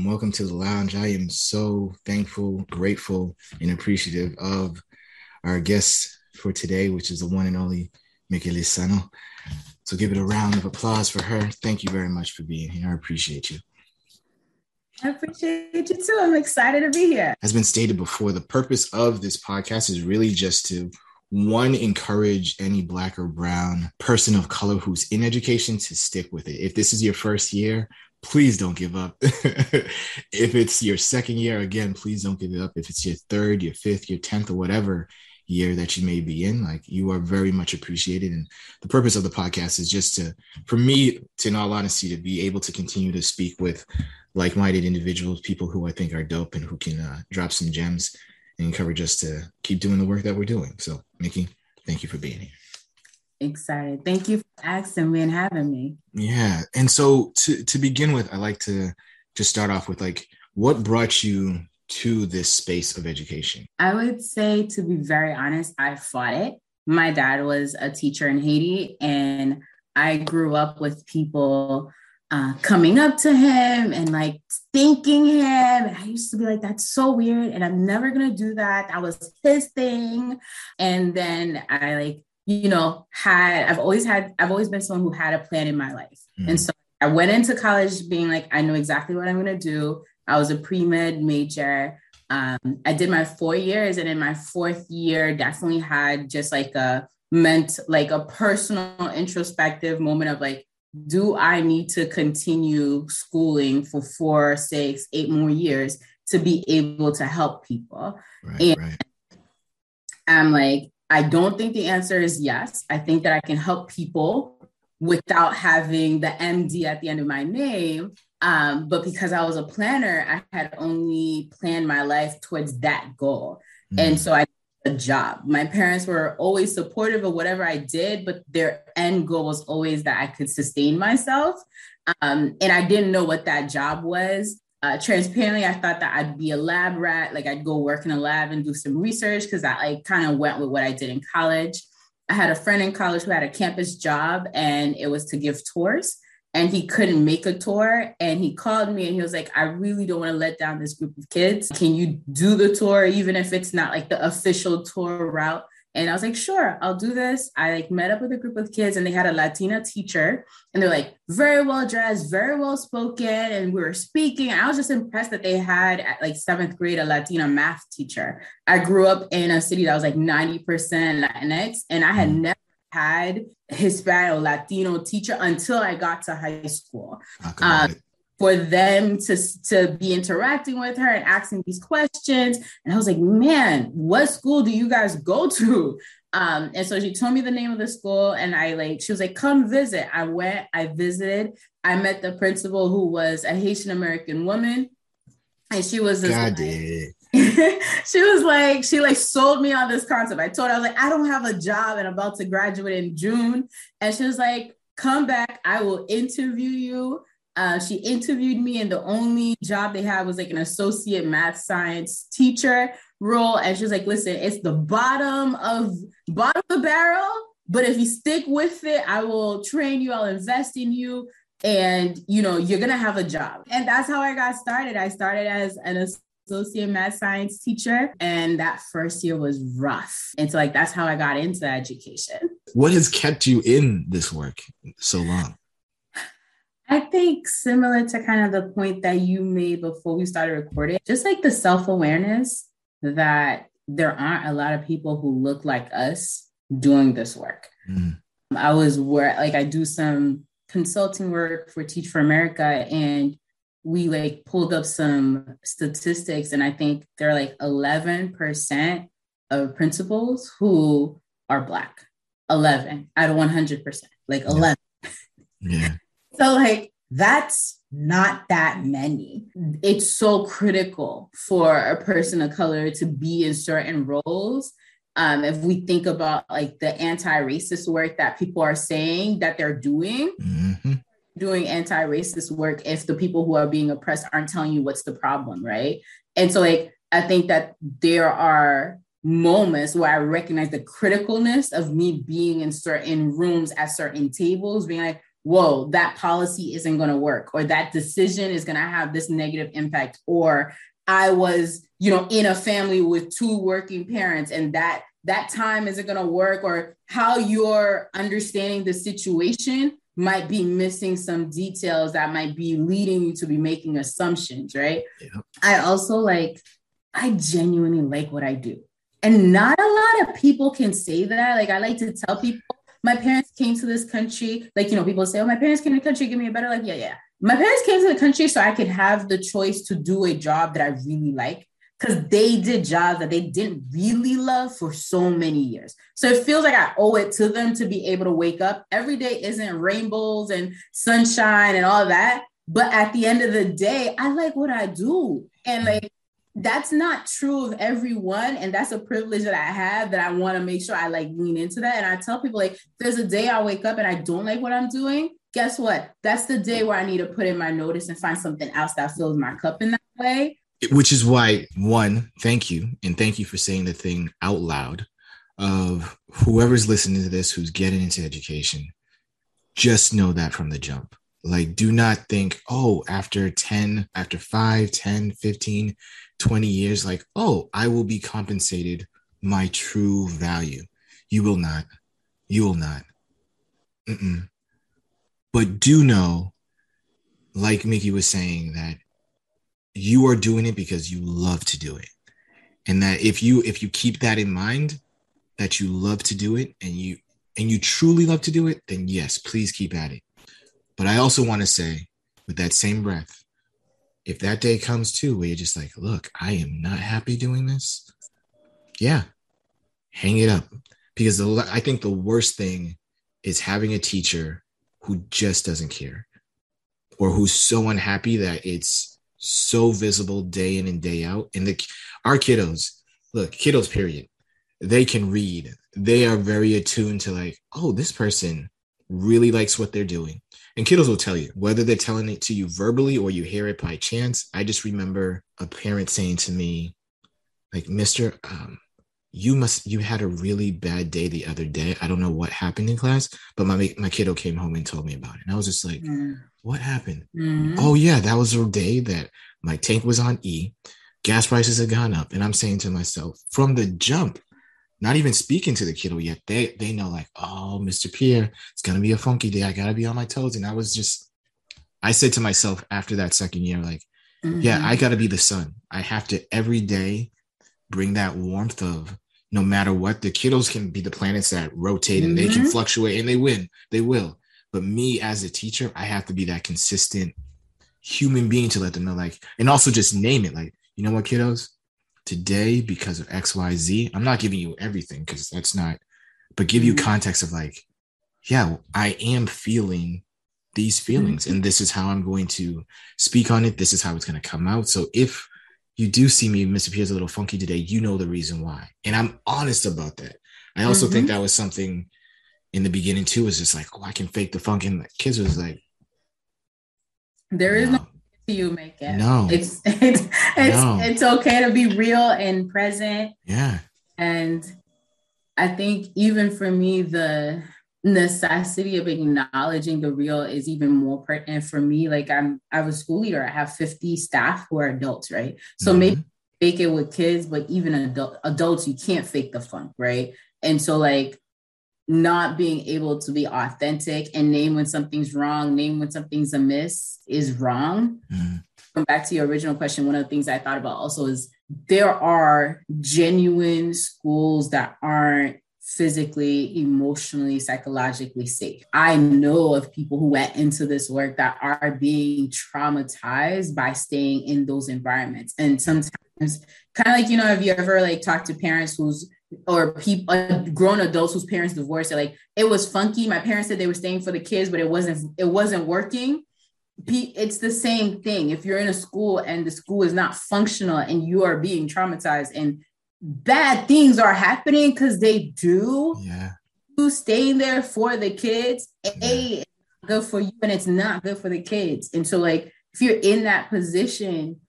welcome. Welcome to the lounge. I am so thankful, grateful, and appreciative of our guest for today, which is the one and only Mickey Sanon. So give it a round of applause for her. Thank you very much for being here. I appreciate you. I appreciate you too. I'm excited to be here. As been stated before, the purpose of this podcast is really just to one encourage any black or brown person of color who's in education to stick with it. If this is your first year, please don't give up. if it's your second year, again, please don't give it up. If it's your third, your fifth, your 10th, or whatever year that you may be in, like you are very much appreciated. And the purpose of the podcast is just to, for me, to in all honesty, to be able to continue to speak with like-minded individuals, people who I think are dope and who can uh, drop some gems and encourage us to keep doing the work that we're doing. So, Mickey, thank you for being here. Excited. Thank you for asking me and having me. Yeah. And so to to begin with, I like to just start off with like what brought you to this space of education? I would say to be very honest, I fought it. My dad was a teacher in Haiti and I grew up with people uh, coming up to him and like thanking him. And I used to be like, that's so weird. And I'm never going to do that. That was his thing. And then I like, you know, had, I've always had, I've always been someone who had a plan in my life. Mm. And so I went into college being like, I know exactly what I'm going to do. I was a pre med major. Um, I did my four years. And in my fourth year, definitely had just like a meant like a personal introspective moment of like, do I need to continue schooling for four, six, eight more years to be able to help people? Right, and right. I'm like, I don't think the answer is yes. I think that I can help people without having the MD at the end of my name. Um, but because I was a planner, I had only planned my life towards that goal. Mm. And so I a job. My parents were always supportive of whatever I did, but their end goal was always that I could sustain myself. Um, and I didn't know what that job was. Uh, transparently, I thought that I'd be a lab rat, like I'd go work in a lab and do some research because I like kind of went with what I did in college. I had a friend in college who had a campus job and it was to give tours and he couldn't make a tour and he called me and he was like i really don't want to let down this group of kids can you do the tour even if it's not like the official tour route and i was like sure i'll do this i like met up with a group of kids and they had a latina teacher and they're like very well dressed very well spoken and we were speaking i was just impressed that they had at like seventh grade a latina math teacher i grew up in a city that was like 90% latinx and i had mm. never had Hispanic or Latino teacher until I got to high school. Um, for them to, to be interacting with her and asking these questions. And I was like, man, what school do you guys go to? Um, and so she told me the name of the school and I like, she was like, come visit. I went, I visited, I met the principal who was a Haitian American woman. And she was this God like, she was like, she like sold me on this concept. I told her, I was like, I don't have a job and I'm about to graduate in June. And she was like, come back. I will interview you. Uh, she interviewed me, and the only job they had was like an associate math science teacher role. And she was like, listen, it's the bottom of bottom of the barrel. But if you stick with it, I will train you, I'll invest in you and you know you're gonna have a job and that's how i got started i started as an associate math science teacher. And that first year was rough. And so, like, that's how I got into education. What has kept you in this work so long? I think similar to kind of the point that you made before we started recording, just like the self awareness that there aren't a lot of people who look like us doing this work. Mm. I was where, like, I do some consulting work for Teach for America, and we like pulled up some statistics and I think there are like 11% of principals who are black. 11 out of 100%, like 11. Yeah. So like that's not that many. It's so critical for a person of color to be in certain roles. Um, if we think about like the anti-racist work that people are saying that they're doing, mm-hmm doing anti-racist work if the people who are being oppressed aren't telling you what's the problem, right? And so like I think that there are moments where I recognize the criticalness of me being in certain rooms at certain tables, being like, whoa, that policy isn't going to work, or that decision is going to have this negative impact, or I was, you know, in a family with two working parents and that that time isn't going to work or how you're understanding the situation might be missing some details that might be leading you to be making assumptions, right? Yeah. I also like I genuinely like what I do. And not a lot of people can say that. Like I like to tell people my parents came to this country. Like, you know, people say, Oh, my parents came to the country, give me a better life. Yeah, yeah. My parents came to the country so I could have the choice to do a job that I really like because they did jobs that they didn't really love for so many years. So it feels like I owe it to them to be able to wake up. Every day isn't rainbows and sunshine and all that. But at the end of the day, I like what I do. And like that's not true of everyone and that's a privilege that i have that i want to make sure i like lean into that. And i tell people like there's a day i wake up and i don't like what i'm doing. Guess what? That's the day where i need to put in my notice and find something else that fills my cup in that way. Which is why one thank you and thank you for saying the thing out loud of whoever's listening to this who's getting into education just know that from the jump. Like do not think oh after 10 after 5 10 15 20 years like, oh, I will be compensated my true value. You will not. You will not. Mm-mm. But do know, like Mickey was saying, that you are doing it because you love to do it. And that if you if you keep that in mind, that you love to do it and you and you truly love to do it, then yes, please keep at it. But I also want to say, with that same breath, if that day comes too where you're just like, look, I am not happy doing this, yeah, hang it up. Because the, I think the worst thing is having a teacher who just doesn't care or who's so unhappy that it's so visible day in and day out. And the our kiddos, look, kiddos, period, they can read. They are very attuned to like, oh, this person really likes what they're doing. And kiddos will tell you whether they're telling it to you verbally or you hear it by chance. I just remember a parent saying to me, like, Mister, um, you must you had a really bad day the other day. I don't know what happened in class, but my my kiddo came home and told me about it. And I was just like, mm. what happened? Mm-hmm. Oh yeah, that was a day that my tank was on E. Gas prices had gone up. And I'm saying to myself, from the jump, not even speaking to the kiddo yet. They they know like, oh, Mr. Pierre, it's gonna be a funky day. I gotta be on my toes. And I was just, I said to myself after that second year, like, mm-hmm. yeah, I gotta be the sun. I have to every day bring that warmth of no matter what. The kiddos can be the planets that rotate and mm-hmm. they can mm-hmm. fluctuate and they win. They will. But me as a teacher, I have to be that consistent human being to let them know, like, and also just name it, like, you know what, kiddos, today because of XYZ. I'm not giving you everything because that's not, but give you mm-hmm. context of like, yeah, I am feeling these feelings mm-hmm. and this is how I'm going to speak on it. This is how it's going to come out. So if you do see me, Mr. Pierre's a little funky today, you know the reason why. And I'm honest about that. I also mm-hmm. think that was something in the beginning too, was just like, oh, I can fake the funk. And the kids was like, there is no you make it. No. It's it's it's no. it's okay to be real and present. Yeah. And I think even for me, the necessity of acknowledging the real is even more pertinent for me. Like I'm I have a school leader. I have 50 staff who are adults, right? So mm-hmm. maybe fake it with kids, but even adult, adults, you can't fake the funk, right? And so like not being able to be authentic and name when something's wrong, name when something's amiss is wrong. Mm-hmm. Come back to your original question. One of the things I thought about also is there are genuine schools that aren't physically, emotionally, psychologically safe. I know of people who went into this work that are being traumatized by staying in those environments. And sometimes, kind of like, you know, have you ever like talked to parents who's or people uh, grown adults whose parents divorced like it was funky. My parents said they were staying for the kids but it wasn't it wasn't working. It's the same thing. If you're in a school and the school is not functional and you are being traumatized and bad things are happening because they do yeah. you staying there for the kids yeah. a good for you and it's not good for the kids. And so like if you're in that position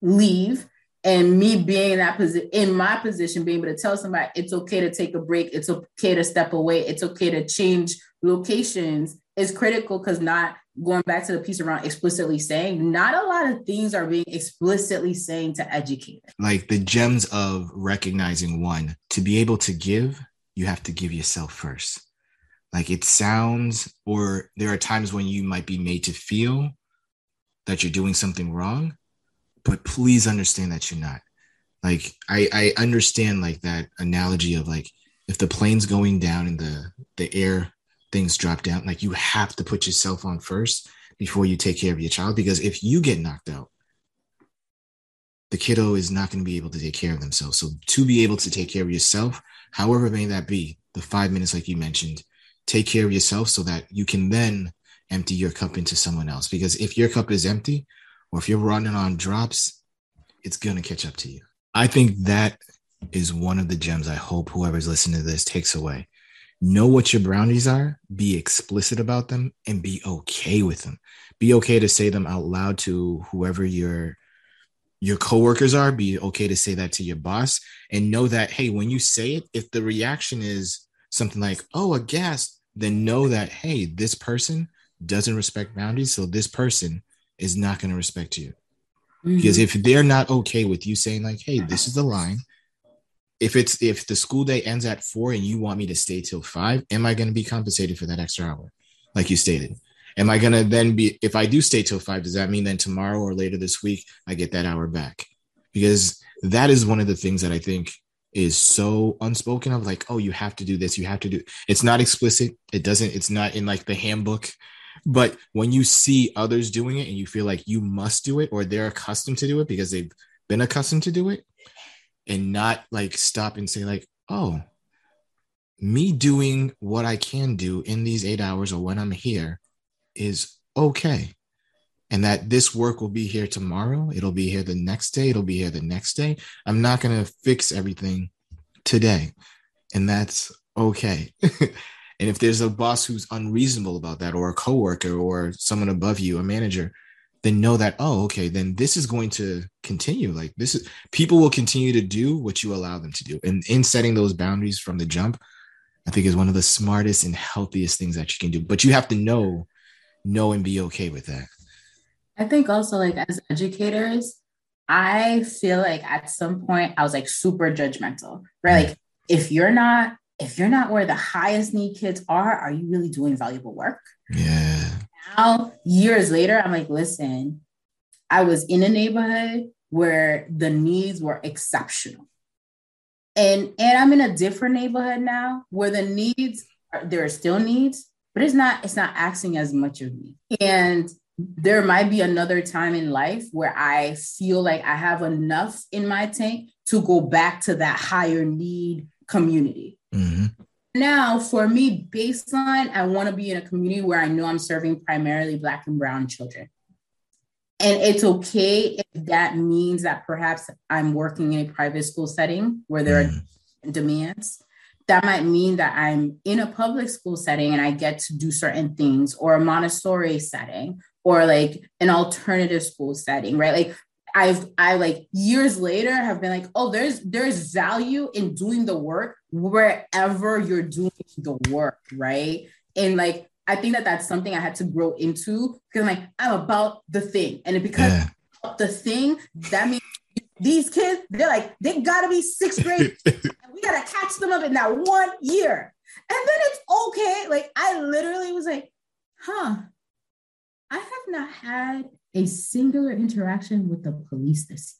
leave and me being in that position in my position being able to tell somebody it's okay to take a break it's okay to step away it's okay to change locations is critical because not going back to the piece around explicitly saying, not a lot of things are being explicitly saying to educate. Like the gems of recognizing one, to be able to give, you have to give yourself first. Like it sounds, or there are times when you might be made to feel that you're doing something wrong, but please understand that you're not. Like I, I understand like that analogy of like if the plane's going down and the the air things drop down, like you have to put yourself on first before you take care of your child. Because if you get knocked out, the kiddo is not going to be able to take care of themselves. So to be able to take care of yourself, however may that be, the five minutes like you mentioned, take care of yourself so that you can then empty your cup into someone else. Because if your cup is empty, or if you're running on drops, it's going to catch up to you. I think that is one of the gems I hope whoever's listening to this takes away. Know what your boundaries are, be explicit about them, and be okay with them. Be okay to say them out loud to whoever your your coworkers are. Be okay to say that to your boss, and know that hey, when you say it, if the reaction is something like "oh, a gas," then know that hey, this person doesn't respect boundaries, so this person is not going to respect you. Mm-hmm. Because if they're not okay with you saying like, "Hey, this is the line," if it's if the school day ends at four and you want me to stay till five, am I going to be compensated for that extra hour, like you stated? Am I going to then be if I do stay till five? Does that mean then tomorrow or later this week I get that hour back? Because that is one of the things that I think is so unspoken of like oh you have to do this you have to do it's not explicit it doesn't it's not in like the handbook but when you see others doing it and you feel like you must do it or they're accustomed to do it because they've been accustomed to do it and not like stop and say like oh me doing what i can do in these eight hours or when i'm here is okay. And that this work will be here tomorrow it'll be here the next day it'll be here the next day. I'm not going to fix everything today. And that's okay and if there's a boss who's unreasonable about that or a coworker or someone above you a manager then know that oh okay then this is going to continue. Like this is people will continue to do what you allow them to do. And in setting those boundaries from the jump i think is one of the smartest and healthiest things that you can do. But you have to know know and be okay with that. I think also like as educators i feel like at some point i was like super judgmental right? Mm. Like if you're not if you're not where the highest need kids are are you really doing valuable work yeah now, years later, I'm like, listen, I was in a neighborhood where the needs were exceptional. And and I'm in a different neighborhood now where the needs are, there are still needs, but it's not it's not asking as much of me. And there might be another time in life where I feel like I have enough in my tank to go back to that higher need community. Mm-hmm. Now, for me, baseline, I want to be in a community where I know I'm serving primarily Black and Brown children. And it's okay if that means that perhaps I'm working in a private school setting where there mm. are demands. That might mean that I'm in a public school setting and I get to do certain things, or a Montessori setting, or like an alternative school setting, right? Like I've I like years later have been like, oh, there's there's value in doing the work wherever you're doing the work, right? And like I think that that's something I had to grow into because I'm like I'm about the thing, and because yeah. the thing that means these kids they're like they gotta be sixth grade, and we gotta catch them up in that one year, and then it's okay. Like I literally was like, huh, I have not had a singular interaction with the police this